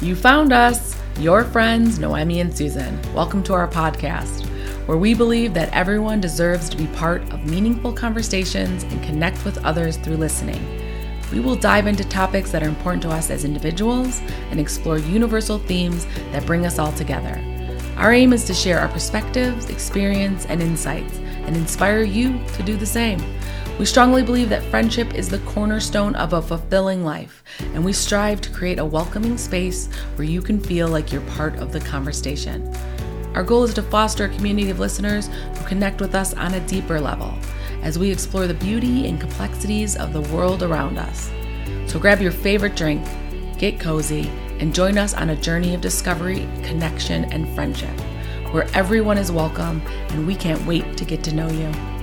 You found us, your friends, Noemi and Susan. Welcome to our podcast, where we believe that everyone deserves to be part of meaningful conversations and connect with others through listening. We will dive into topics that are important to us as individuals and explore universal themes that bring us all together. Our aim is to share our perspectives, experience, and insights and inspire you to do the same. We strongly believe that friendship is the cornerstone of a fulfilling life, and we strive to create a welcoming space where you can feel like you're part of the conversation. Our goal is to foster a community of listeners who connect with us on a deeper level as we explore the beauty and complexities of the world around us. So grab your favorite drink, get cozy, and join us on a journey of discovery, connection, and friendship, where everyone is welcome and we can't wait to get to know you.